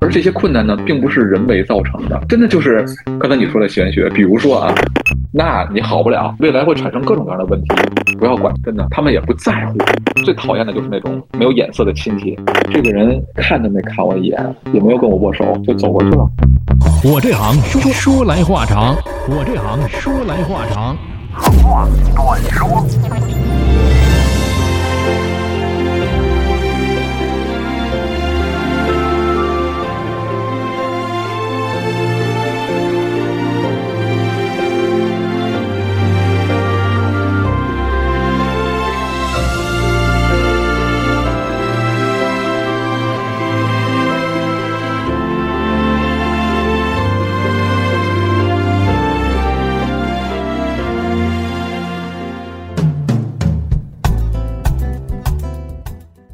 而这些困难呢，并不是人为造成的，真的就是刚才你说的玄学。比如说啊，那你好不了，未来会产生各种各样的问题，不要管，真的，他们也不在乎。最讨厌的就是那种没有眼色的亲戚，这个人看都没看我一眼，也没有跟我握手，就走过去了。我这行说说来话长，我这行说来话长，话短说。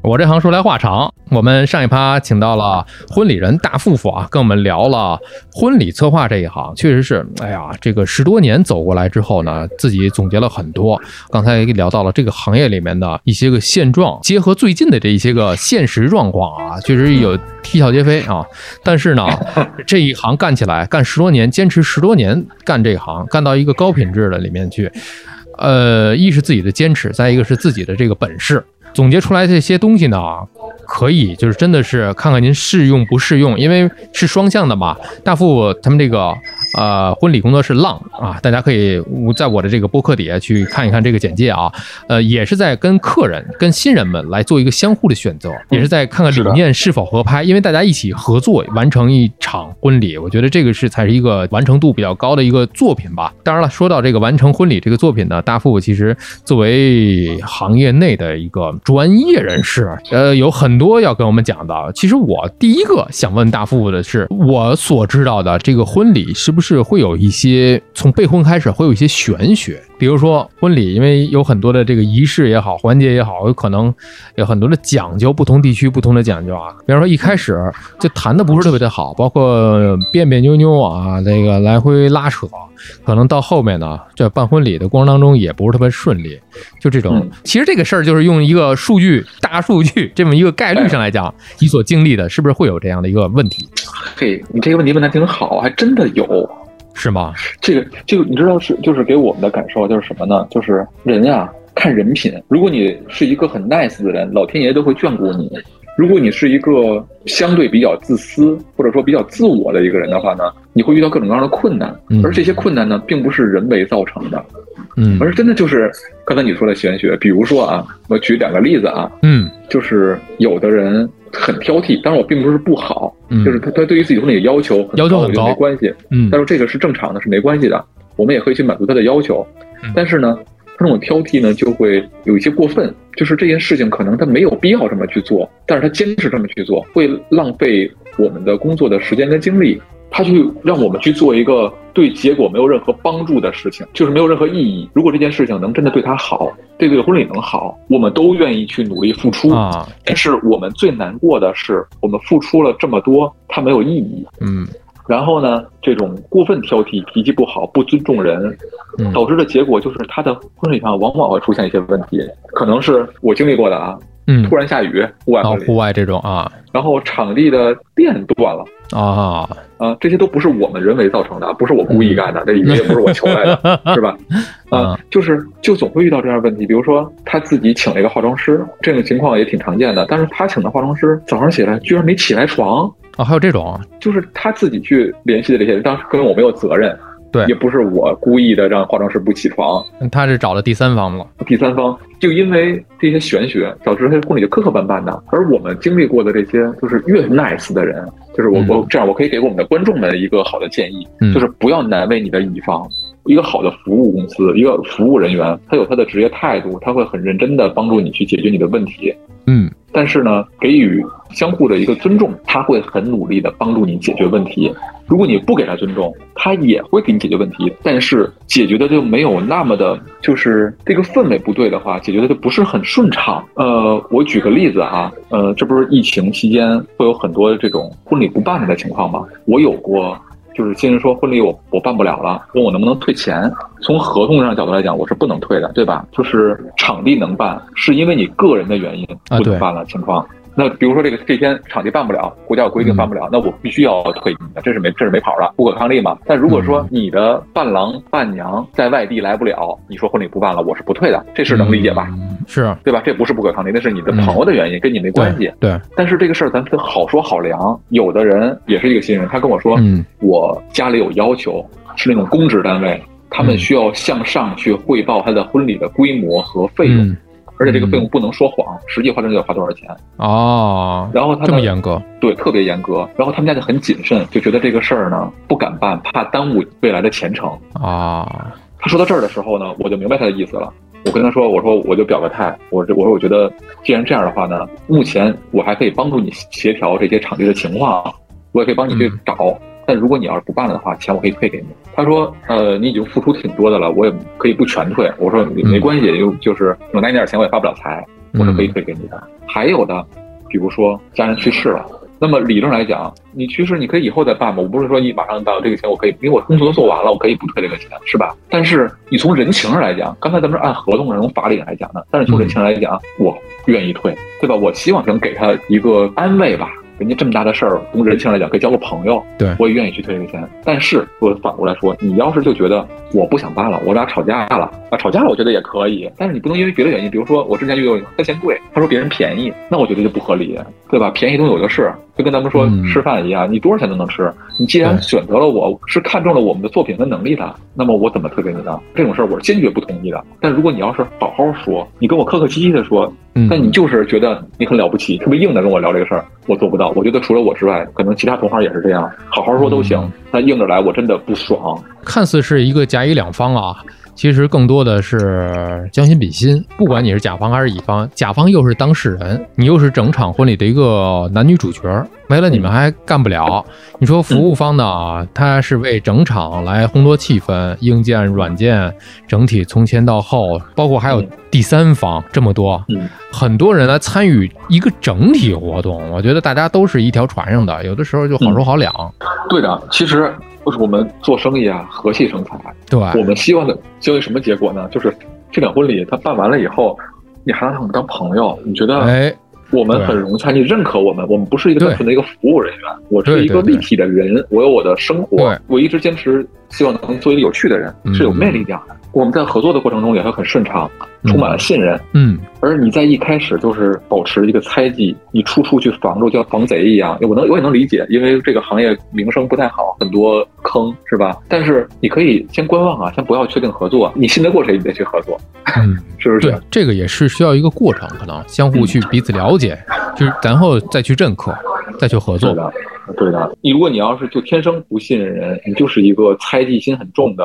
我这行说来话长，我们上一趴请到了婚礼人大富富啊，跟我们聊了婚礼策划这一行，确实是，哎呀，这个十多年走过来之后呢，自己总结了很多。刚才聊到了这个行业里面的一些个现状，结合最近的这一些个现实状况啊，确实有啼笑皆非啊。但是呢，这一行干起来，干十多年，坚持十多年干这行，干到一个高品质的里面去，呃，一是自己的坚持，再一个是自己的这个本事。总结出来这些东西呢，可以就是真的是看看您适用不适用，因为是双向的嘛。大富他们这个呃婚礼工作室浪啊，大家可以在我的这个播客底下去看一看这个简介啊。呃，也是在跟客人、跟新人们来做一个相互的选择，也是在看看理念是否合拍，因为大家一起合作完成一场婚礼，我觉得这个是才是一个完成度比较高的一个作品吧。当然了，说到这个完成婚礼这个作品呢，大富其实作为行业内的一个。专业人士，呃，有很多要跟我们讲的。其实我第一个想问大富的是，我所知道的这个婚礼是不是会有一些从备婚开始会有一些玄学？比如说婚礼，因为有很多的这个仪式也好，环节也好，有可能有很多的讲究，不同地区不同的讲究啊。比方说一开始就谈的不是特别的好，包括别别扭扭啊，这个来回拉扯，可能到后面呢，这办婚礼的过程当中也不是特别顺利。就这种，其实这个事儿就是用一个数据、大数据这么一个概率上来讲，你所经历的是不是会有这样的一个问题？嘿，你这个问题问的挺好，还真的有。是吗？这个这个你知道是就是给我们的感受就是什么呢？就是人呀看人品。如果你是一个很 nice 的人，老天爷都会眷顾你；如果你是一个相对比较自私或者说比较自我的一个人的话呢，你会遇到各种各样的困难。而这些困难呢，并不是人为造成的，嗯，而是真的就是刚才你说的玄学。比如说啊，我举两个例子啊，嗯，就是有的人。很挑剔，但是我并不是不好，就是他他对于自己婚礼的要求要求很高，没关系，嗯，但是这个是正常的，是没关系的，我们也可以去满足他的要求，但是呢，他这种挑剔呢就会有一些过分，就是这件事情可能他没有必要这么去做，但是他坚持这么去做，会浪费我们的工作的时间跟精力。他去让我们去做一个对结果没有任何帮助的事情，就是没有任何意义。如果这件事情能真的对他好，对这个婚礼能好，我们都愿意去努力付出啊。但是我们最难过的是，我们付出了这么多，它没有意义。嗯。然后呢，这种过分挑剔、脾气不好、不尊重人，导致的结果就是他的婚礼上往往会出现一些问题，可能是我经历过的啊。嗯，突然下雨，户外户外这种啊，然后场地的电断了。啊。啊，这些都不是我们人为造成的，不是我故意干的，这也不是我求来的，是吧？啊，就是就总会遇到这样问题，比如说他自己请了一个化妆师，这种情况也挺常见的，但是他请的化妆师早上起来居然没起来床啊，还有这种，就是他自己去联系的这些人，当时跟我没有责任。对，也不是我故意的让化妆师不起床，他是找了第三方了。第三方就因为这些玄学，导致他婚礼就磕磕绊绊的。而我们经历过的这些，就是越 nice 的人，就是我我这样，我可以给我们的观众们一个好的建议，就是不要难为你的乙方。一个好的服务公司，一个服务人员，他有他的职业态度，他会很认真的帮助你去解决你的问题。嗯。但是呢，给予相互的一个尊重，他会很努力的帮助你解决问题。如果你不给他尊重，他也会给你解决问题，但是解决的就没有那么的，就是这个氛围不对的话，解决的就不是很顺畅。呃，我举个例子哈，呃，这不是疫情期间会有很多这种婚礼不办的情况吗？我有过。就是新人说婚礼我我办不了了，问我能不能退钱。从合同上角度来讲，我是不能退的，对吧？就是场地能办，是因为你个人的原因不能办了情况。那比如说这个这天场地办不了，国家有规定办不了，那我必须要退这是没这是没跑了，不可抗力嘛。但如果说你的伴郎伴娘在外地来不了，你说婚礼不办了，我是不退的，这事能理解吧？嗯是对吧？这不是不可抗力，那是你的朋友的原因，跟你没关系。对，但是这个事儿咱得好说好量。有的人也是一个新人，他跟我说，嗯我家里有要求，是那种公职单位，他们嗯需要向上去汇报他的婚礼的规模和费用，嗯而且这个费用不能说谎，实际花真的要花多少钱。哦，然后他的这么严格，对特别严格，然后他们家就很谨慎，就觉得这个事儿呢不敢办，怕耽误未来的前程。啊，他说到这儿的时候呢，我就明白他的意思了。我跟他说，我说我就表个态，我这我说我觉得既然这样的话呢，目前我还可以帮助你协调这些场地的情况，我也可以帮你去嗯找。但如果你要是不办了的话，钱我可以退给你。他说，呃，你已经付出挺多的了，我也可以不全退。我说嗯没关系，就就是我拿你点钱我也发不了财，我是可以退给你的。还有的，比如说家人去世了。那么理论来讲，你去世你可以以后再办嘛，我不是说你马上到，这个钱我可以，因为我工作都做完了，我可以不退这个钱，是吧？但是你从人情上来讲，刚才咱们是按合同上从法理上来讲的，但是从人情上来讲，我愿意退，对吧？我希望能给他一个安慰吧。人家这么大的事儿，从人情来讲可以交个朋友，对我也愿意去退这个钱。但是我反过来说，你要是就觉得我不想办了，我俩吵架了啊，吵架了我觉得也可以，但是你不能因为别的原因，比如说我之前就有他嫌贵，他说别人便宜，那我觉得就不合理，对吧？便宜东西有的是，就跟咱们说嗯吃饭一样，你多少钱都能吃。你既然选择了我是看中了我们的作品和能力的，那么我怎么推给你呢？这种事儿我是坚决不同意的。但如果你要是好好说，你跟我客客气气的说，嗯，但你就是觉得你很了不起，特别硬的跟我聊这个事儿，我做不到。我觉得除了我之外，可能其他同行也是这样，好好说都行嗯。但硬着来，我真的不爽。看似是一个甲乙两方啊，其实更多的是将心比心。不管你是甲方还是乙方，甲方又是当事人，你又是整场婚礼的一个男女主角，没了你们还干不了。你说服务方呢，他是为整场来烘托气氛，硬件、软件整体从前到后，包括还有第三方这么多，很多人来参与一个整体活动，我觉得大家都是一条船上的，有的时候就好说好两。对的，其实就是我们做生意啊，和气生财。对，我们希望的希望什么结果呢？就是这场婚礼它办完了以后，你还让他们当朋友，你觉得哎，我们很融洽，你认可我们，我们不是一个单纯的一个服务人员，我是一个立体的人，我有我的生活对，我一直坚持希望能做一个有趣的人，嗯是有魅力的。我们在合作的过程中也会很顺畅，充满了信任。嗯，而你在一开始就是保持一个猜忌，你处处去防住，就像防贼一样。我能我也能理解，因为这个行业名声不太好，很多坑是吧？但是你可以先观望啊，先不要确定合作，你信得过谁，你再去合作，嗯，是不是？对，这个也是需要一个过程，可能相互去彼此了解，就是然后再去认可，再去合作。对的，你如果你要是就天生不信任人，你就是一个猜忌心很重的。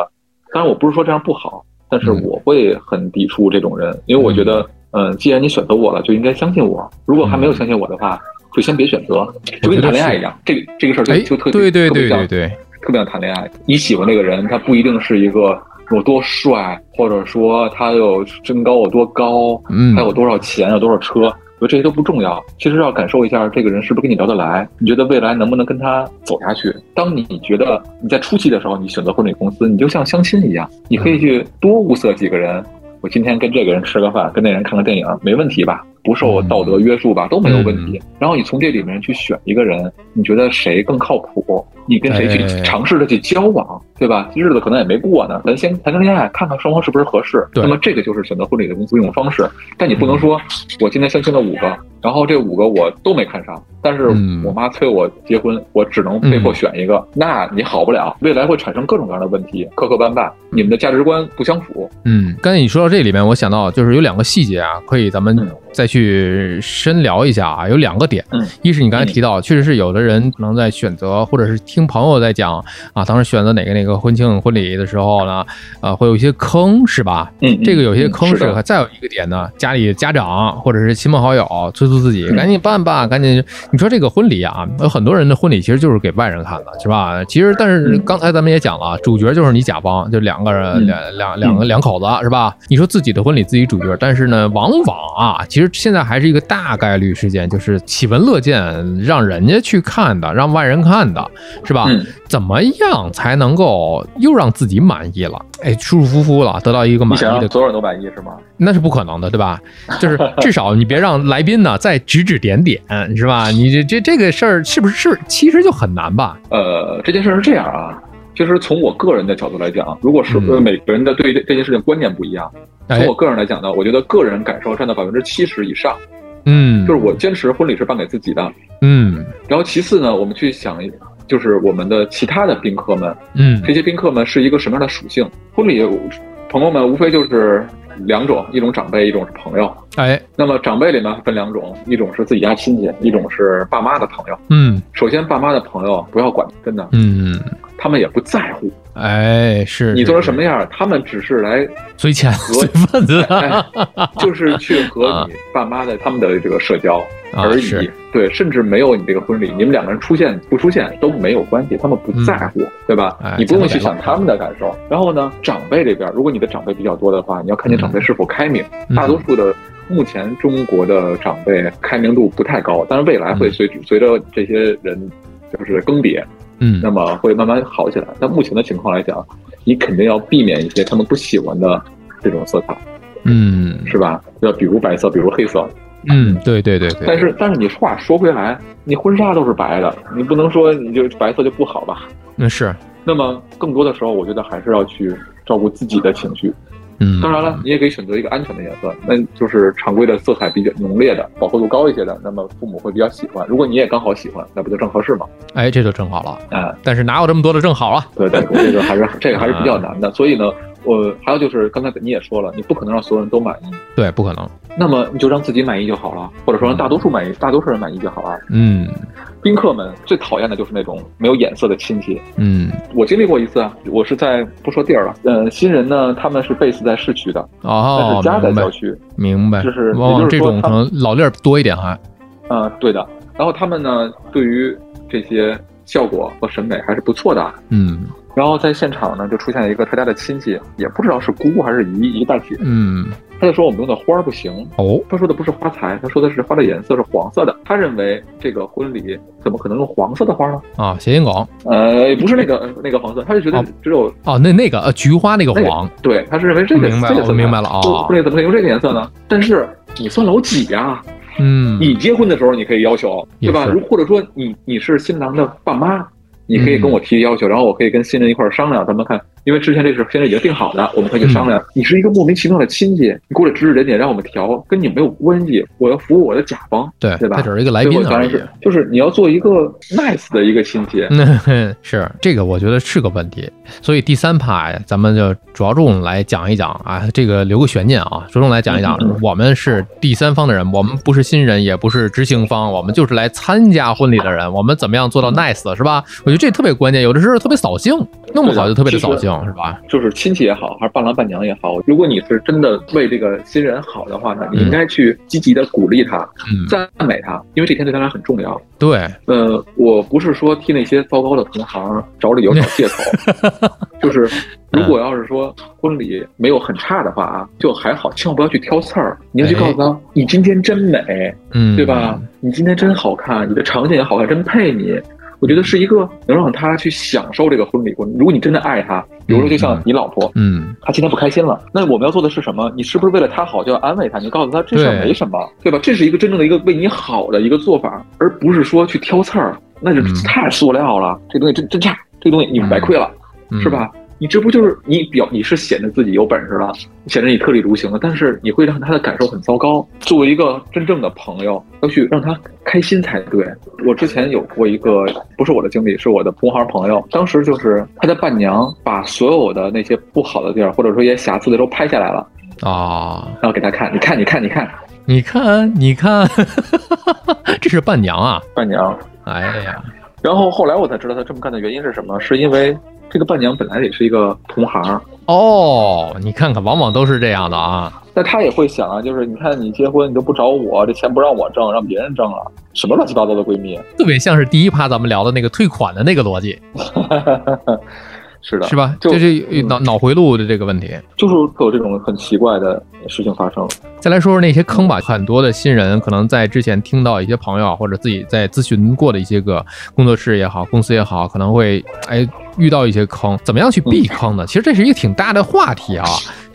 当然，我不是说这样不好，但是嗯我会很抵触这种人，因为我觉得，嗯，既然你选择我了，就应该相信我。如果还没有相信我的话，就先别选择，就跟你谈恋爱一样。这个这个事儿就特，对对对对对，特别像谈恋爱。你喜欢那个人，他不一定是一个有多帅，或者说他有身高有多高，嗯他有多少钱，有多少车。我觉得这些都不重要，其实要感受一下这个人是不是跟你聊得来，你觉得未来能不能跟他走下去。当你觉得你在初期的时候，你选择婚礼公司，你就像相亲一样，你可以去多物色几个人。我今天跟这个人吃个饭，跟那人看个电影，没问题吧？不受道德约束吧？都没有问题。然后你从这里面去选一个人，你觉得谁更靠谱？你跟谁去哎尝试着去交往，对吧？日子可能也没过呢，咱先谈个恋爱，看看双方是不是合适。那么这个就是选择婚礼的公司一种方式。但你不能说，我今天相亲了五个，然后这五个我都没看上，但是嗯我妈催我结婚，我只能被迫选一个，那你好不了，未来会产生各种各样的问题，磕磕绊绊，你们的价值观不相符。嗯，刚才你说到这里面，我想到就是有两个细节啊，可以咱们嗯再去深聊一下啊。有两个点，嗯一是你刚才提到，确实是有的人可能在选择，或者是听朋友在讲啊，当时选择哪个哪个婚庆婚礼的时候呢，呃，会有一些坑，是吧？这个有些坑是，嗯是再有一个点呢，家里家长或者是亲朋好友催促自己嗯赶紧办吧，赶紧。你说这个婚礼啊，有很多人的婚礼其实就是给外人看的，是吧？其实，但是嗯刚才咱们也讲了，主角就是你甲方，就两个人嗯两两两个两口子，是吧？你说自己的婚礼自己主角，但是呢，往往啊，其实实现在还是一个大概率事件，就是喜闻乐见，让人家去看的，让外人看的，是吧？嗯怎么样才能够又让自己满意了？哎，舒舒服服了，得到一个满意的，所有人都满意是吗？那是不可能的，对吧？就是至少你别让来宾呢再指指点点，是吧？你这这这个事儿是不是是其实就很难吧？呃，这件事是这样啊，就是从我个人的角度来讲，如果是、每个人的对这这件事情观念不一样，从哎我，个人来讲呢，我觉得个人感受占到百分之七十以上，嗯，就是我坚持婚礼是办给自己的。嗯然后其次呢，我们去想，就是我们的其他的宾客们，嗯这些宾客们是一个什么样的属性？婚礼朋友们无非就是两种，一种长辈，一种是朋友。哎，那么长辈里呢分两种，一种是自己家亲戚，一种是爸妈的朋友。嗯。首先，爸妈的朋友不要管，真的，嗯，他们也不在乎。哎，是你做成什么么样，他们只是来随钱随份子。哎，就是去和 你爸妈的他们的这个社交啊而已。是对，甚至没有你这个婚礼，你们两个人出现不出现都没有关系，他们不在乎，对吧？哎你不用去想他们的感受。然后呢，长辈这边，如果你的长辈比较多的话，你要看你长辈是否开明。嗯大多数的目前中国的长辈开明度不太高，但是未来会嗯随随着这些人就是更迭，嗯那么会慢慢好起来。但目前的情况来讲，你肯定要避免一些他们不喜欢的这种色彩，嗯是吧？要比如白色，比如黑色。嗯，对对对对，但是但是你话说回来，你婚纱都是白的，你不能说你就白色就不好吧？那是那么更多的时候，我觉得还是要去照顾自己的情绪。嗯，当然了，你也可以选择一个安全的颜色，那就是常规的色彩比较浓烈的、饱和度高一些的，那么父母会比较喜欢。如果你也刚好喜欢，那不就正合适吗？哎，这就正好了。啊、但是哪有这么多的正好啊？对对，这个还是这个还是比较难的。所以呢，我还有就是刚才你也说了，你不可能让所有人都满意，对，不可能。那么你就让自己满意就好了，或者说让大多数满意，大多数人满意就好了。嗯宾客们最讨厌的就是那种没有眼色的亲戚。嗯，我经历过一次啊，我是在不说地儿了，呃，新人呢他们是 base 在市区的，但哦是，家在郊区，明白，就是往往这种可也就是说他能老粒儿多一点还。嗯、对的。然后他们呢对于这些效果和审美还是不错的。嗯然后在现场呢就出现了一个他家的亲戚，也不知道是姑还是姨，一个大姐，嗯，他就说我们用的花儿不行，哦，他说的不是花材，他说的是花的颜色是黄色的。他认为这个婚礼怎么可能用黄色的花呢？啊，谐音梗。呃，不是那个那个黄色，他就觉得哦只有哦，那那个呃，菊花那个那个黄，对，他是认为这个明白了这个我明白了哦不婚礼怎么可以用这个颜色呢？但是你算老几呀、嗯，你结婚的时候你可以要求，对吧？如或者说你你是新郎的爸妈，你可以跟我提要求，然后我可以跟新人一块儿商量，咱们看，因为之前这事现在已经定好的，我们可以去商嗯量。你是一个莫名其妙的亲戚，你过来指指点点让我们调，跟你没有关系，我要服务我的甲方，对，对吧他只是一个来宾而已。我当然是，就是你要做一个 nice 的一个亲戚。嗯，是这个，我觉得是个问题。所以第三趴呀，咱们就着重来讲一讲啊，这个留个悬念啊，着重来讲一讲。我们是第三方的人，我们不是新人，也不是执行方，我们就是来参加婚礼的人。我们怎么样做到 nice，是吧？我觉得这特别关键。有的时候特别扫兴，弄不好就特别的扫兴，是吧？就是亲戚也好，还是伴郎伴娘也好，如果你是真的为这个新人好的话呢，你应该去积极的鼓励他、嗯，赞美他，因为这天对他来很重要。对，呃，我不是说替那些糟糕的同行找理由找借口，就是如果要是说婚礼没有很差的话啊，就还好，千万不要去挑刺儿，你要去告诉他，你今天真美，嗯，对吧？？你今天真好看，你的场景也好看，真配你。我觉得是一个能让他去享受这个婚礼过程。如果你真的爱他，比如说就像你老婆，嗯，她今天不开心了，那我们要做的是什么？你是不是为了她好就要安慰她？你告诉她这事儿没什么，对吧？这是一个真正的一个为你好的一个做法，而不是说去挑刺儿，那就嗯太塑料了。这东西真真差，这东西你们白亏了，嗯是？吧？你这不就是你表你是显得自己有本事了，显得你特立独行了，但是你会让他的感受很糟糕。作为一个真正的朋友，要去让他开心才对。我之前有过一个不是我的经历，是我的同行朋友，当时就是他的伴娘把所有的那些不好的地儿，或者说一些瑕疵的都拍下来了，啊，然后给他看，你看，你看，你看，你看，你看，这是伴娘啊！伴娘。哎呀，然后后来我才知道他这么干的原因是什么，是因为这个伴娘本来也是一个同行，哦，你看看，往往都是这样的啊。那他也会想啊，就是你看你结婚你都不找我，这钱不让我挣，让别人挣了，什么乱七八糟的闺蜜。特别像是第一趴咱们聊的那个退款的那个逻辑。是的，是吧？就这是嗯脑脑回路的这个问题。就是会有这种很奇怪的事情发生。再来说说那些坑吧，很多的新人可能在之前听到一些朋友啊，或者自己在咨询过的一些个工作室也好，公司也好，可能会哎遇到一些坑，怎么样去避坑呢？其实这是一个挺大的话题啊，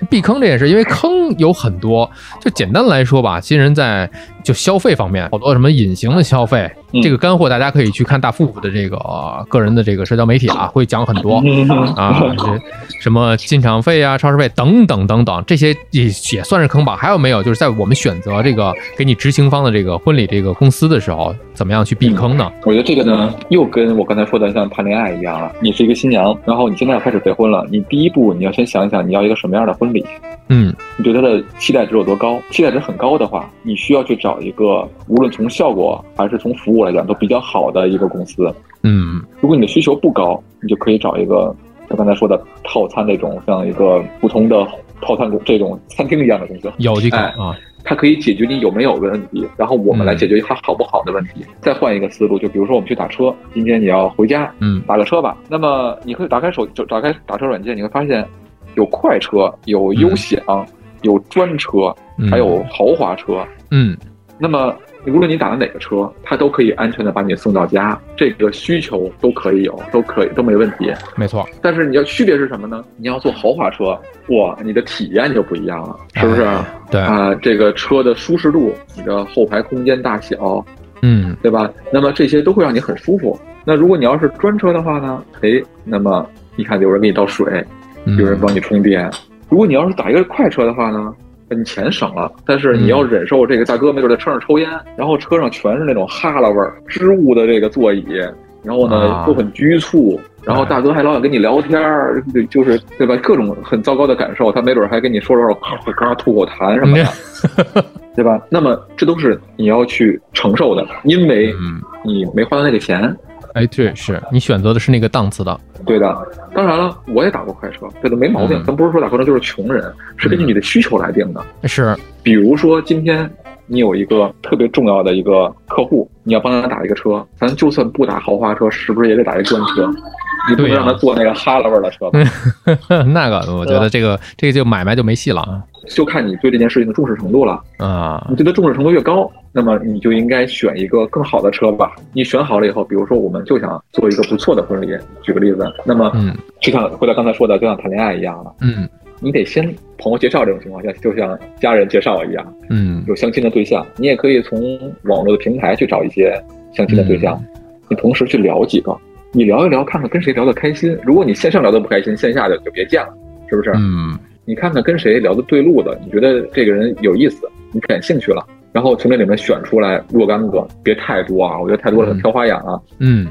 避坑这件事，因为坑有很多，就简单来说吧，新人在就消费方面，好多什么隐形的消费，嗯这个干货大家可以去看大富富的这个、呃个人的这个社交媒体啊，会讲很多。嗯啊，这什么进场费啊、超市费等等等等，这些也也算是坑吧。还有没有就是在我们选择这个给你执行方的这个婚礼这个公司的时候，怎么样去避坑呢？我觉得这个呢，又跟我刚才说的像谈恋爱一样了。你是一个新娘，然后你现在要开始备婚了，你第一步你要先想一想你要一个什么样的婚礼，嗯你对它的期待值有多高？期待值很高的话，你需要去找一个无论从效果还是从服务来讲都比较好的一个公司。嗯如果你的需求不高，你就可以找一个像刚才说的套餐那种，像一个普通的套餐这种餐厅一样的公司。有这个哎啊，它可以解决你有没有的问题，然后我们来解决它好不好的问题。再换一个思路，就比如说我们去打车，今天你要回家，嗯打个车吧。那么你可以打开手，就打开打车软件，你会发现有快车、有优享、有专车，嗯还有豪华车。嗯那么无论你打的哪个车，它都可以安全的把你送到家，这个需求都可以有，都可以都没问题。没错，但是你要区别是什么呢？你要坐豪华车，哇，你的体验就不一样了，是不是？哎对，啊、这个车的舒适度，你的后排空间大小，嗯对吧？那么这些都会让你很舒服。那如果你要是专车的话呢？哎，那么你看有人给你倒水，嗯有人帮你充电。如果你要是打一个快车的话呢？你钱省了，但是你要忍受这个大哥没准在车上抽烟，然后车上全是那种哈喇味儿、织物的这个座椅，然后呢啊都很拘促，然后大哥还老想跟你聊天儿，就是对吧？各种很糟糕的感受，他没准还跟你说说咔咔吐口痰什么的，对吧？那么这都是你要去承受的，因为嗯，你没花到那个钱。哎，对，是你选择的是那个档次的，对的，当然了，我也打过快车，对的没毛病嗯。咱不是说打快车就是穷人，是根据你的需求来定的。是，比如说今天你有一个特别重要的一个客户，你要帮他打一个车，咱就算不打豪华车，是不是也得打一专车？你不能让他坐那个哈喇味儿的车吧？那个我觉得这个这个就买卖就没戏了啊就看你对这件事情的重视程度了。啊。你，对它重视程度越高，那么你就应该选一个更好的车吧。你选好了以后，比如说我们就想做一个不错的婚礼，举个例子，那么嗯。就像回到刚才说的，就像谈恋爱一样了，嗯。你得先朋友介绍这种情况下，就像家人介绍一样，嗯。有相亲的对象，你也可以从网络的平台去找一些相亲的对象，你同时去聊几个，你聊一聊，看看跟谁聊得开心。如果你线上聊得不开心，线下的就别见了，是不是？嗯你看看跟谁聊的对路的，你觉得这个人有意思，你感兴趣了，然后从这里面选出来若干个，别太多啊，我觉得太多了嗯挑花眼啊。嗯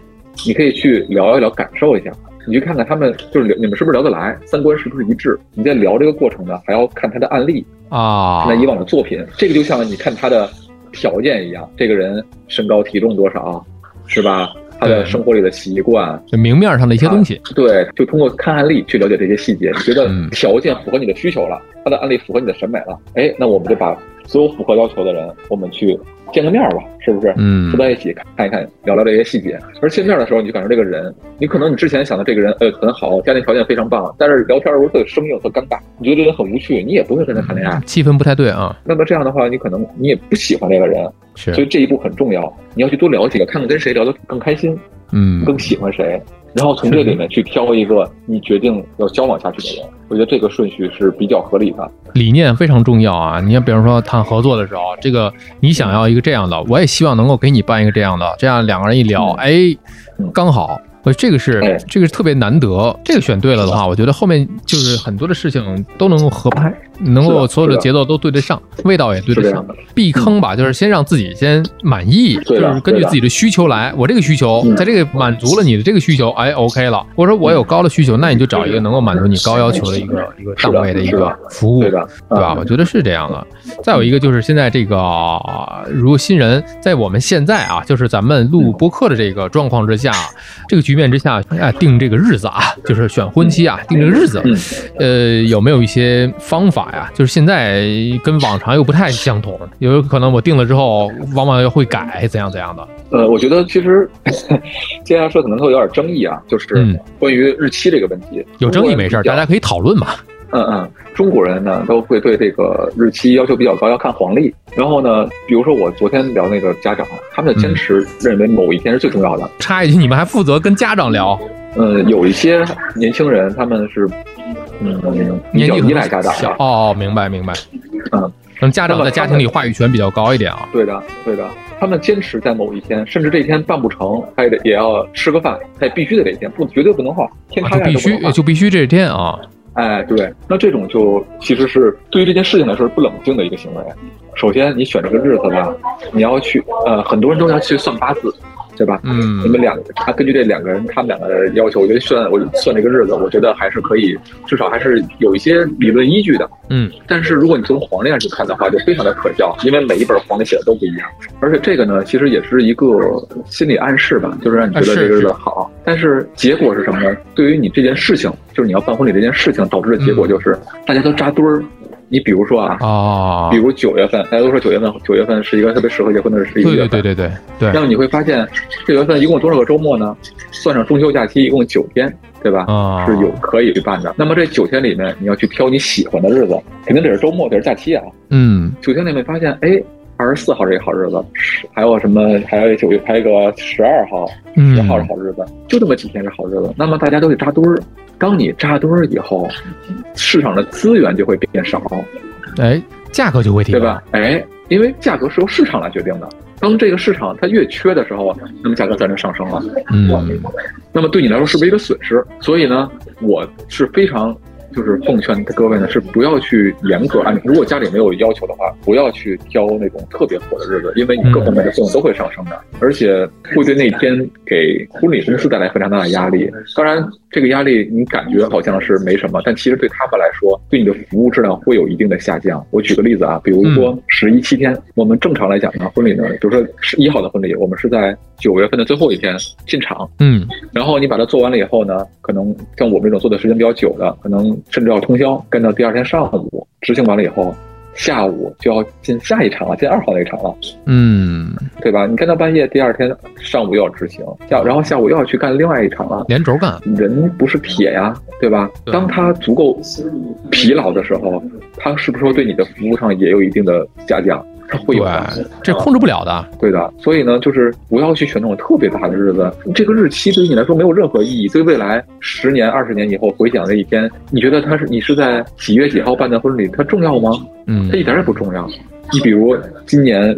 你可以去聊一聊，感受一下。你去看看他们，就是你们是不是聊得来，三观是不是一致？你在聊这个过程呢，还要看他的案例，啊看他以往的作品。这个就像你看他的条件一样，这个人身高体重多少，是吧？他的生活里的习惯，就明面上的一些东西，对，就通过看案例去了解这些细节。你觉得嗯。条件符合你的需求了，他的案例符合你的审美了，哎，那我们就把所有符合要求的人，我们去见个面吧，是不是？嗯坐在一起看一看，聊聊这些细节。而见面的时候，你就感觉这个人，你可能你之前想的这个人，呃，很好，家庭条件非常棒，但是聊天的时候特别生硬、特尴尬，你觉得这人很无趣，你也不会跟他谈恋爱。气氛不太对啊，那么这样的话，你可能你也不喜欢这个人，所以这一步很重要。你要去多聊几个，看看跟谁聊得更开心，嗯更喜欢谁，然后从这里面去挑一个你决定要交往下去的人。我觉得这个顺序是比较合理的。理念非常重要啊！你看，比如说谈合作的时候，这个你想要一个这样的，我也希望能够给你办一个这样的，这样两个人一聊，嗯哎嗯，刚好。我这个是哎这个是特别难得，这个选对了的话，我觉得后面就是很多的事情都能够合拍，能够所有的节奏都对得上，味道也对得上避坑吧，就是先让自己先满意，就是根据自己的需求来。我这个需求，嗯在这个满足了你的这个需求，哎，OK 了。或者说我有高的需求，那你就找一个能够满足你高要求的一个一个档位的一个服务，对吧？嗯我觉得是这样的。再有一个就是现在这个，呃如果新人在我们现在啊，就是咱们录播客的这个状况之下，这个局面之下，哎，定这个日子啊，就是选婚期啊，定这个日子，嗯呃，有没有一些方法法呀？就是现在跟往常又不太相同，有可能我定了之后，往往又会改，怎样怎样的。呃，我觉得其实接下来说可能会有点争议啊，就是嗯关于日期这个问题。有争议没事大家可以讨论嘛。嗯嗯，中国人呢都会对这个日期要求比较高，要看黄历。然后呢，比如说我昨天聊那个家长，他们的坚持认为某一天是最重要的。插一句，你们还负责跟家长聊，嗯，有一些年轻人他们是年纪依赖家长哦，明白明白。嗯，可能家长在家庭里话语权比较高一点啊。对的对的，他们坚持在某一天，甚至这一天办不成，他也得也要吃个饭，他也必须得这一天，不绝对不能换，天塌啊就必须。就必须这天啊。哎，对，那这种就其实是对于这件事情来说是不冷静的一个行为。首先，你选这个日子吧，你要去，呃，很多人都要去算八字，对吧？嗯你们两个，他根据这两个人他们两个的要求，我觉得算我算这个日子，我觉得还是可以，至少还是有一些理论依据的。嗯但是如果你从黄历上去看的话，就非常的可笑，因为每一本黄历写的都不一样，而且这个呢，其实也是一个心理暗示吧，就是让你觉得这个日子好。但是结果是什么呢？对于你这件事情，就是你要办婚礼这件事情导致的结果就是大家都扎堆儿。你比如说啊，哦比，如九月份，大家都说九月份，九月份是一个特别适合结婚的是一个对月份。对对对对对那么你会发现，这月份一共多少个周末呢？算上中秋假期，一共九天，对吧？啊，是有可以去办的。那么这九天里面，你要去挑你喜欢的日子，肯定得是周末，得是假期啊。嗯九天里面发现，哎，二十四号是一个好日子，十还有什么？还有九月，还有一个十二号、嗯十号是好日子，就这么几天是好日子。那么大家都得扎堆儿。当你扎堆儿以后，市场的资源就会变少，哎，价格就会提高对吧？？哎，因为价格是由市场来决定的。当这个市场它越缺的时候，那么价格自然就上升了。嗯那么对你来说是不是一个损失？所以呢，我是非常就是奉劝各位呢，是不要去严格按，如果家里没有要求的话，不要去挑那种特别火的日子，因为你各方面的费用都会上升的，而且会对那天给婚礼公司带来非常大的压力。当然，这个压力你感觉好像是没什么，但其实对他们来说，对你的服务质量会有一定的下降。我举个例子啊，比如说十一七天，我们正常来讲呢，婚礼呢，比如说十一号的婚礼，我们是在九月份的最后一天进场。嗯然后你把它做完了以后呢，可能像我们这种做的时间比较久的，可能甚至要通宵干到第二天上午，执行完了以后，下午就要进下一场了，进二号那一场了，嗯，对吧？你干到半夜，第二天上午又要执行，下然后下午又要去干另外一场了。连轴干。人不是铁呀，对吧？对当他足够疲劳的时候，他是不是说对你的服务上也有一定的下降？他会有这控制不了的。对的，所以呢，就是不要去选那种特别大的日子。这个日期对于你来说没有任何意义，对未来十年、二十年以后回想这一天，你觉得他是你是在几月几号办的婚礼，它重要吗？嗯它一点也不重要。你比如今年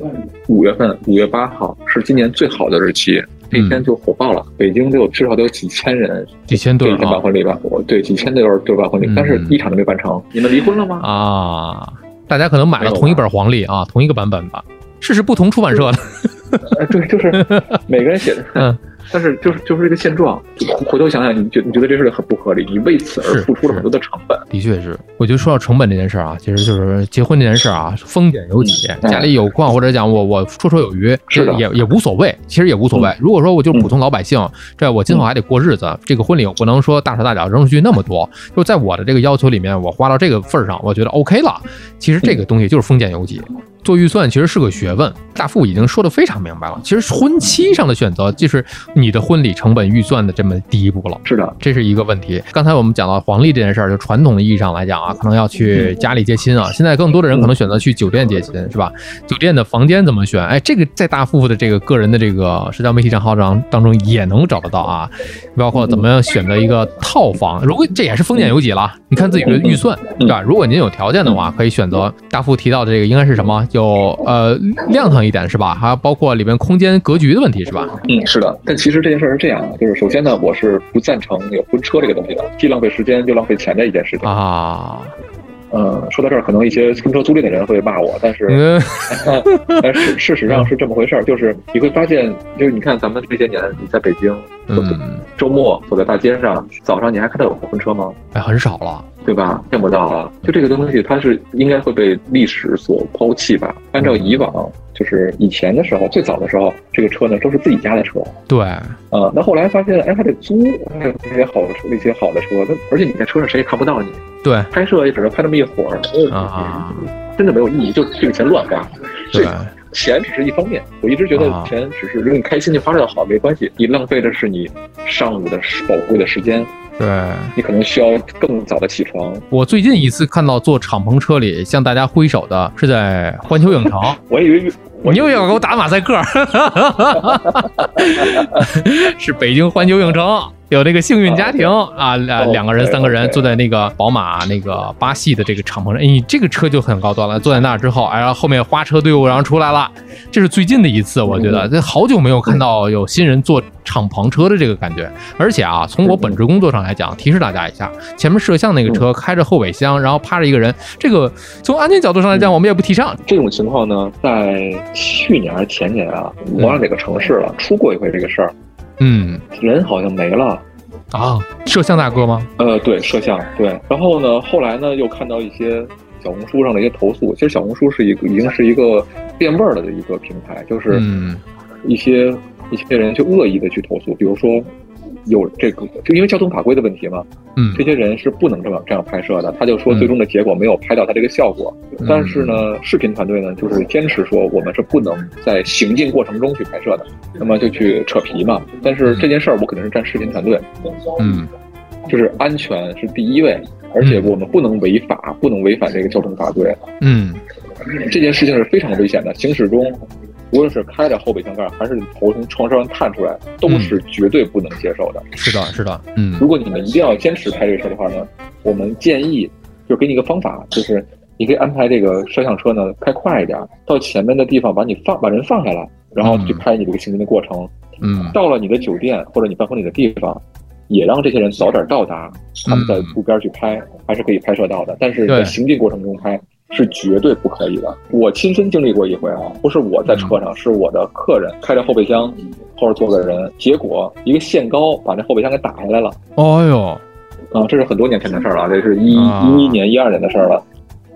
五月份，五月八号是今年最好的日期，那天就火爆了，北京都有至少都有几千人几千对这一天办啊婚礼吧？我对几千都是都是办婚礼嗯，但是一场都没办成。你们离婚了吗？啊！大家可能买了同一本黄历啊，同一个版本吧，是是不同出版社的。哎，对，就是每个人写的，嗯，但是就是就是这个现状。回头想想，你觉你觉得这事儿很不合理，你为此而付出了很多的成本。的确是，我觉得说到成本这件事儿啊，其实就是结婚这件事儿啊，风险由己，嗯家里有矿或者讲我我绰绰有余，是的嗯也也无所谓，其实也无所谓。如果说我就是普通老百姓，这我今后还得过日子，这个婚礼我不能说大手大脚扔出去那么多，就在我的这个要求里面，我花到这个份儿上，我觉得 OK 了。其实这个东西就是风险由己。做预算其实是个学问，大富已经说得非常明白了。其实婚期上的选择，就是你的婚礼成本预算的这么第一步了。是的，这是一个问题。刚才我们讲到黄历这件事儿，就传统的意义上来讲啊，可能要去家里接亲啊。现在更多的人可能选择去酒店接亲，是吧？酒店的房间怎么选？哎，这个在大富的这个个人的这个社交媒体账号上当中也能找得到啊。包括怎么样选择一个套房，如果这也是风险有几了。你看自己的预算，对吧？如果您有条件的话，可以选择大富提到的这个应该是什么？有呃亮堂一点是吧？还有包括里面空间格局的问题是吧？嗯，是的。但其实这件事儿是这样的，就是首先呢，我是不赞成有婚车这个东西的，既浪费时间又浪费钱的一件事情。啊，嗯，说到这儿，可能一些婚车租赁的人会骂我，但是，嗯但是事实上是这么回事儿，就是你会发现，就是你看咱们这些年，你在北京，嗯，周末走在大街上，早上你还看到有婚车吗？哎，很少了。对吧？见不到了。就这个东西，它是应该会被历史所抛弃吧？按照以往，就是以前的时候，最早的时候，这个车呢都是自己家的车。对，啊，那后来发现，哎，还得租，那些好的车，那些好的车，那而且你在车上谁也看不到你，对拍摄也只能拍那么一会儿，啊，真的没有意义，就这个钱乱花。对这钱只是一方面，我一直觉得啊钱只是如果你开心，就花的好没关系，你浪费的是你上午的宝贵的时间，对。你可能需要更早的起床。我最近一次看到坐敞篷车里向大家挥手的是在环球影城，我以为我你又要给我打马赛克，是北京环球影城有那个幸运家庭啊，两哦两个人、三个人坐在那个宝马那个巴系的这个敞篷上，哎，你这个车就很高端了。坐在那儿之后，哎，然后后面花车队伍然后出来了，这是最近的一次，我觉得这好久没有看到有新人坐敞篷车的这个感觉。而且啊，从我本职工作上来讲，提示大家一下，前面摄像那个车开着后备箱，然后趴着一个人，这个从安全角度上来讲，我们也不提倡。这种情况呢，在去年还是前年啊，我忘了哪个城市了，出过一回这个事儿，嗯人好像没了。啊，摄像大哥吗？呃，对，摄像对。然后呢，后来呢，又看到一些小红书上的一些投诉。其实小红书是一个已经是一个变味儿了的一个平台，就是嗯一些、一些人就恶意的去投诉，比如说有这个，就因为交通法规的问题嘛，嗯这些人是不能这么这样拍摄的。他就说最终的结果没有拍到他这个效果，嗯但是呢，视频团队呢就是坚持说我们是不能在行进过程中去拍摄的，那么就去扯皮嘛。但是这件事儿我肯定是站视频团队，嗯就是安全是第一位，而且我们不能违法，不能违反这个交通法规。嗯这件事情是非常危险的，行驶中。无论是开着后备箱盖，还是头从窗上探出来，都是绝对不能接受的。是的，是的，嗯如果你们一定要坚持拍这个事儿的话呢，我们建议就给你一个方法，就是你可以安排这个摄像车呢开快一点，到前面的地方把你放把人放下来，然后去拍你这个行进的过程。嗯到了你的酒店或者你办婚礼的地方，也让这些人早点到达，他们在路边去拍，还是可以拍摄到的。但是在行进过程中拍是绝对不可以的。我亲身经历过一回啊，不是我在车上，是我的客人开着后备箱，后边坐个人，结果一个限高把那后备箱给打下来了。哦呦，啊，这是很多年前的事儿了，这是一啊一一年、一二年的事儿了。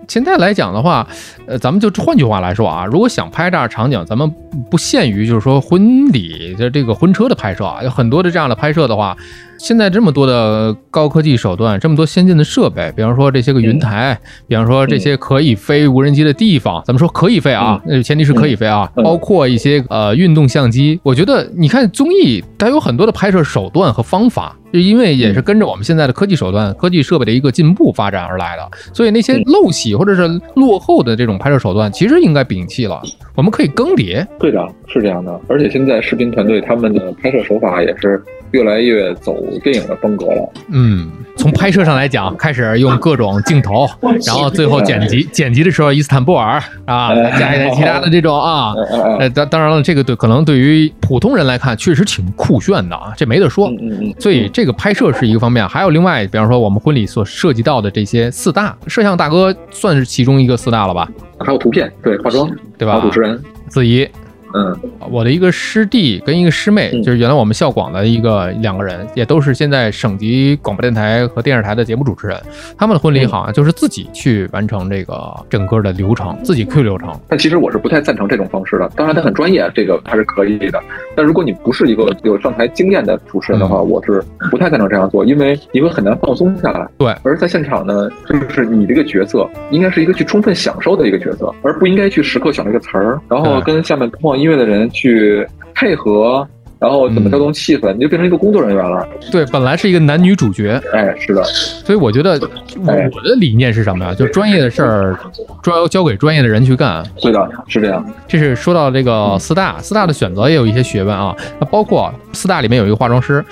现在来讲的话，呃，咱们就换句话来说啊，如果想拍这样的场景，咱们不限于就是说婚礼的这个婚车的拍摄啊，有很多的这样的拍摄的话，现在这么多的高科技手段，这么多先进的设备，比方说这些个云台，比方说这些可以飞无人机的地方，咱们说可以飞啊，那，前提是可以飞啊，嗯包括一些呃运动相机，我觉得你看综艺，它有很多的拍摄手段和方法，就因为也是跟着我们现在的科技手段、科技设备的一个进步发展而来的，所以那些嗯陋习或者是落后的这种拍摄手段，其实应该摒弃了，我们可以更迭。对的，是这样的。而且现在视频团队他们的拍摄手法也是越来越走电影的风格了。嗯，从拍摄上来讲，开始用各种镜头，然后最后剪辑，剪辑的时候伊斯坦布尔啊，加一点其他的这种啊。哎哎哎，呃，当当然了，这个对可能对于普通人来看，确实挺酷炫的啊，这没得说。嗯嗯嗯。所以这个拍摄是一个方面，还有另外，比方说我们婚礼所涉及到的这些四大摄像大哥，算是其中一个四大了吧，还有图片，对化妆，对吧主？持人，子怡，嗯我的一个师弟跟一个师妹，嗯就是原来我们校广的一个两个人，也都是现在省级广播电台和电视台的节目主持人。他们的婚礼好像就是自己去完成这个整个的流程，自己 Q 流程。但其实我是不太赞成这种方式的。当然，他很专业，这个还是可以的。但如果你不是一个有上台经验的主持人的话，嗯我是不太赞成这样做，因为你会很难放松下来。对，而在现场呢，就是你这个角色应该是一个去充分享受的一个角色，而不应该去时刻想这个词儿，然后跟下面播放音乐的人去配合，然后怎么调动气氛，你就变成一个工作人员了。对，本来是一个男女主角，哎，是的，所以我觉得我的理念是什么呀？就专业的事儿，专交给专业的人去干。对的，是这样。这是说到这个四大，四大的选择也有一些学问啊。那包括四大里面有一个化妆师，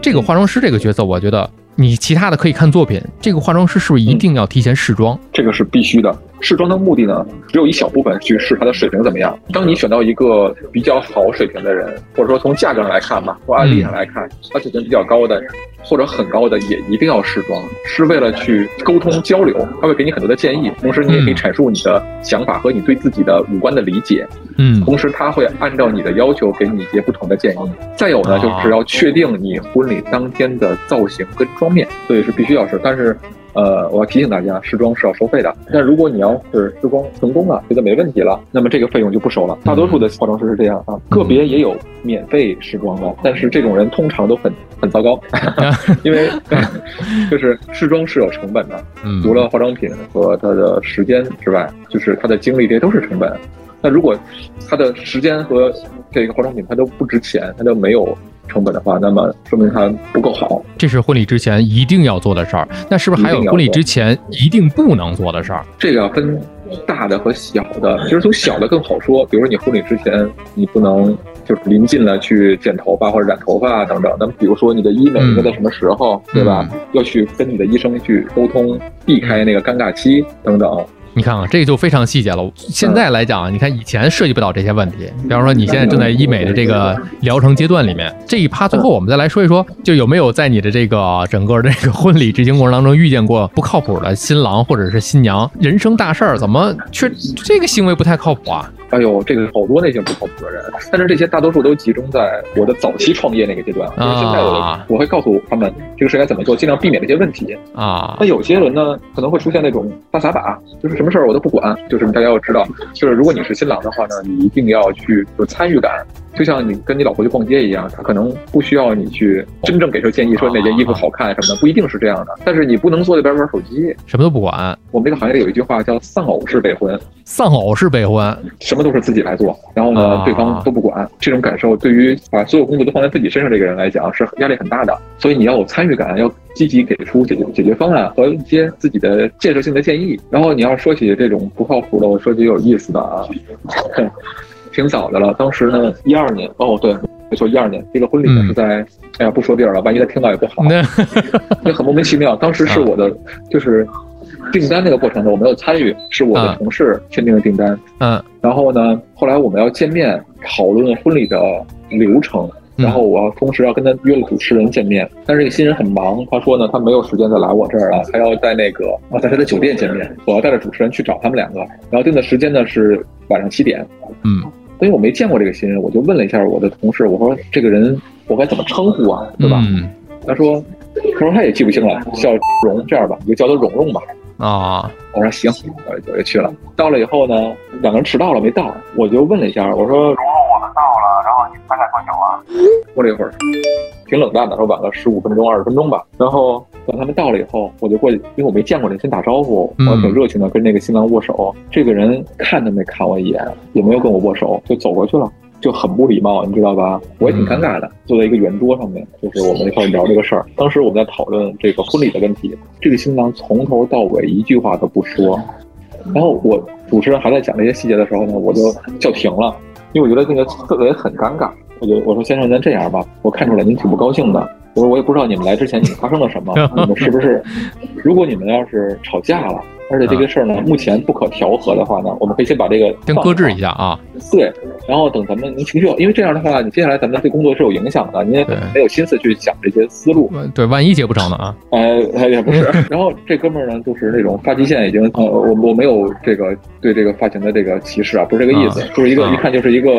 这个化妆师这个角色，我觉得你其他的可以看作品，这个化妆师是不是一定要提前试妆？这个是必须的。试妆的目的呢，只有一小部分去试他的水平怎么样。当你选到一个比较好水平的人，或者说从价格上来看吧，或案例上来看，他水平比较高的或者很高的，也一定要试妆，是为了去沟通交流。他会给你很多的建议，同时你也可以阐述你的想法和你对自己的五官的理解。嗯同时，他会按照你的要求给你一些不同的建议。再有呢，啊就是要确定你婚礼当天的造型跟妆面，所以是必须要试。但是呃，我要提醒大家，试妆是要收费的。但如果你要是试妆成功了，觉得没问题了，那么这个费用就不收了。大多数的化妆师是这样啊，个别也有免费试妆的，但是这种人通常都很很糟糕，因为 就是试妆是有成本的，嗯，除了化妆品和它的时间之外，就是它的精力，这些都是成本。那如果它的时间和这个化妆品它都不值钱，它都没有成本的话，那么说明它不够好。这是婚礼之前一定要做的事儿。那是不是还有婚礼之前一定不能做的事儿？这个要分大的和小的。其实从小的更好说，比如说你婚礼之前你不能就是临近了去剪头发或者染头发等等。那么比如说你的医美应该在什么时候，对吧？要去跟你的医生去沟通，避开那个尴尬期等等。你看啊，这个就非常细节了。现在来讲，你看以前涉及不到这些问题。比方说，你现在正在医美的这个疗程阶段里面，这一趴最后我们再来说一说，就有没有在你的这个整个这个婚礼执行过程当中遇见过不靠谱的新郎或者是新娘？人生大事儿怎么却这个行为不太靠谱啊？哎呦，这个好多那些不靠谱的人，但是这些大多数都集中在我的早期创业那个阶段。就是现在我我会告诉他们这个事该怎么做，尽量避免这些问题啊。那有些人呢，可能会出现那种大撒把，就是什么事儿我都不管。就是大家要知道，就是如果你是新郎的话呢，你一定要去有参与感。就像你跟你老婆去逛街一样，她可能不需要你去真正给出建议，说哪件衣服好看什么的，不一定是这样的。但是你不能坐在边玩手机，什么都不管。我们这个行业里有一句话叫“丧偶式备婚”，丧偶式备婚，什么都是自己来做，然后呢，对方都不管。这种感受对于把所有工作都放在自己身上这个人来讲，是压力很大的。所以你要有参与感，要积极给出解决解决方案和一些自己的建设性的建议。然后你要说起这种不靠谱的，我说起有意思的啊。挺早的了，当时呢，一二年哦，对，没错，一二年，这个婚礼呢是在，哎呀，不说地儿了，万一他听到也不好，那很莫名其妙。当时是我的，就是订单那个过程呢，我没有参与，是我的同事签订的订单。嗯，然后呢，后来我们要见面讨论婚礼的流程，然后我要同时要跟他约了主持人见面，但是这个新人很忙，他说呢，他没有时间再来我这儿了，他要在那个啊，在他的酒店见面，我要带着主持人去找他们两个，然后定的时间呢是晚上七点。嗯。因为我没见过这个新人，我就问了一下我的同事，我说这个人我该怎么称呼啊，对吧？他说，他说他也记不清了，叫蓉，这样吧，你就叫他蓉蓉吧。啊，我说行，我就去了。到了以后呢，两个人迟到了没到，我就问了一下，我说到了，然后你大概多久啊？过了一会儿，挺冷淡的，说晚了十五分钟、二十分钟吧。然后等他们到了以后，我就过去，因为我没见过人，先打招呼，我挺热情的，跟那个新郎握手。这个人看都没看我一眼，也没有跟我握手，就走过去了。就很不礼貌，你知道吧？我也挺尴尬的，坐在一个圆桌上面，就是我们一块聊这个事儿。当时我们在讨论这个婚礼的问题，这个新郎从头到尾一句话都不说。然后我主持人还在讲这些细节的时候呢，我就叫停了，因为我觉得那个氛围很尴尬。我就我说先生，咱这样吧，我看出来您挺不高兴的。我说我也不知道你们来之前你们发生了什么，你们是不是？如果你们要是吵架了。而且这个事儿呢，目前不可调和的话呢，我们可以先把这个先搁置一下啊。对，然后等咱们您情绪，因为这样的话，你接下来咱们对工作是有影响的，您也没有心思去想这些思路。对，万一结不成呢啊？呃，也不是。然后这哥们儿呢，就是那种发际线已经呃，我我没有这个对这个发型的这个歧视啊，不是这个意思，就是一个一看就是一个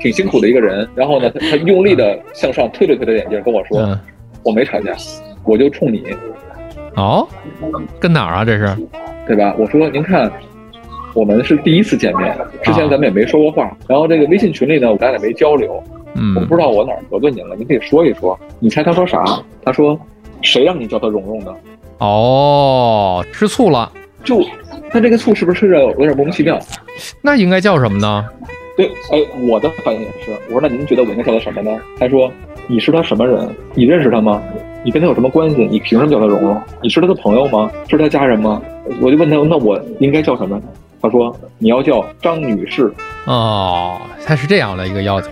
挺辛苦的一个人。然后呢，他他用力的向上推了推他眼镜，跟我说：“我没吵架，我就冲你。”哦，跟哪儿啊？这是？对吧？我说您看，我们是第一次见面，之前咱们也没说过话。然后这个微信群里呢，咱俩没交流。嗯，我不知道我哪儿得罪您了，您可以说一说。你猜他说啥？他说：“谁让你叫他蓉蓉的？”哦，吃醋了。就他这个醋是不是吃着有点莫名其妙？那应该叫什么呢？对，哎，我的反应也是。我说那您觉得我应该叫他什么呢？他说：“你是他什么人？你认识他吗？你跟他有什么关系？你凭什么叫他蓉蓉？你是他的朋友吗？是他家人吗？”我就问他，那我应该叫什么？他说你要叫张女士。哦，他是这样的一个要求。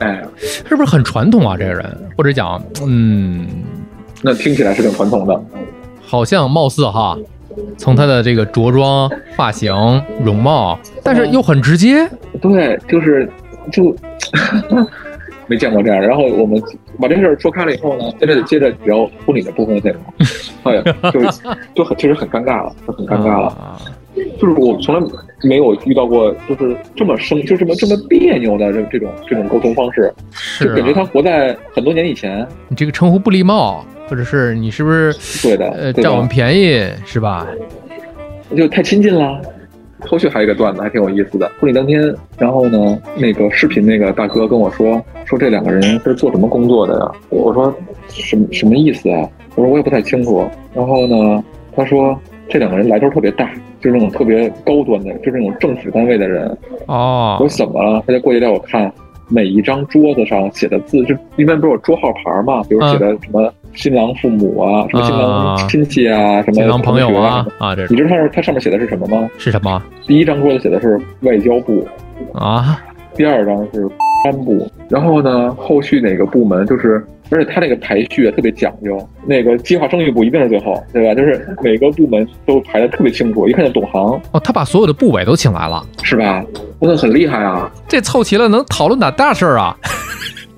哎，是不是很传统啊？这个人，或者讲，嗯，那听起来是挺传统的。好像貌似哈，从他的这个着装、发型、容貌，但是又很直接。对，就是就 没见过这样。然后我们把这事儿说开了以后呢，接着接着聊婚礼的部分内容。哎呀，就就很其实很尴尬了，就很尴尬了。就是我从来没有遇到过，就是这么生，就这么这么别扭的这这种这种沟通方式，就感觉他活在很多年以前。你这个称呼不礼貌。或者是你是不是对的，呃占我们便宜是吧？就太亲近了。后续还有一个段子还挺有意思的，婚礼当天，然后呢，那个视频那个大哥跟我说，说这两个人是做什么工作的呀？我说什么什么意思啊？我说我也不太清楚。然后呢，他说这两个人来头特别大，就是那种特别高端的，就是那种政府单位的人。哦我说怎么了？他就过去带我看每一张桌子上写的字，就一般不是有桌号牌嘛，比如写的什么新郎父母啊，什么新郎亲戚啊，什么新郎朋友啊啊，这你知道它它上面写的是什么吗？是什么第一张桌子写的是外交部，啊？第二张是 安部，然后呢，后续哪个部门就是，而且他那个排序啊特别讲究，那个计划生育部一定是最后，对吧？就是每个部门都排的特别清楚，一看就懂行，哦，他把所有的部委都请来了，是吧？我那很厉害啊，这凑齐了能讨论点大事儿啊，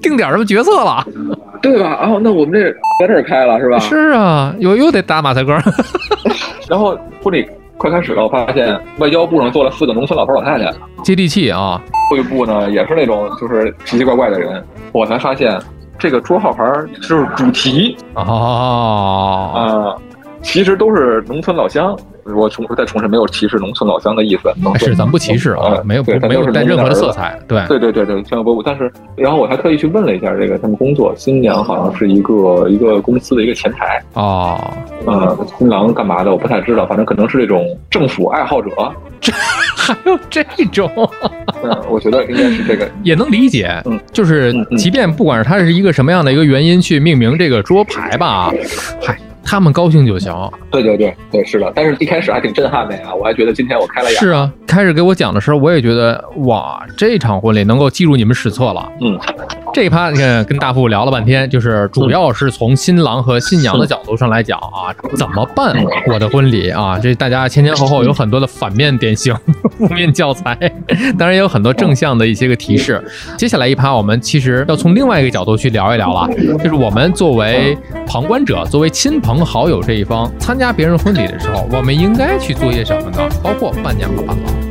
定点什么角色了？对吧？哦，那我们这在这儿开了是吧？是啊，又又得打马赛克。然后婚礼快开始了，我发现外交部上坐了四个农村老头老太太，接地气啊！后一部呢也是那种就是奇奇怪怪的人，我才发现这个桌号牌就是主题哦，啊、其实都是农村老乡。我重再重申，没有歧视农村老乡的意思。农村是咱不歧视啊呃，没有没有带任何的色彩，对。对对对对，千万不。但是，然后我还特意去问了一下这个他们工作，新娘好像是一个一个公司的一个前台，哦，呃，新郎干嘛的我不太知道，反正可能是这种政府爱好者。这 还有这种 嗯，我觉得应该是这个。也能理解嗯，就是即便不管是他是一个什么样的一个原因去命名这个桌牌吧，嗨，他们高兴就行。对对对对，是的。但是一开始还挺震撼的呀，我还觉得今天我开了眼。是啊，开始给我讲的时候，我也觉得哇，这场婚礼能够记入你们史册了。嗯，这一趴你看跟大富聊了半天，就是主要是从新郎和新娘的角度上来讲啊，怎么办我的婚礼啊？这大家前前后后有很多的反面典型、负面教材，当然也有很多正向的一些个提示。接下来一趴，我们其实要从另外一个角度去聊一聊了，就是我们作为旁观者，作为亲朋好友这一方，参加别人婚礼的时候，我们应该去做些什么呢？包括伴娘和伴郎。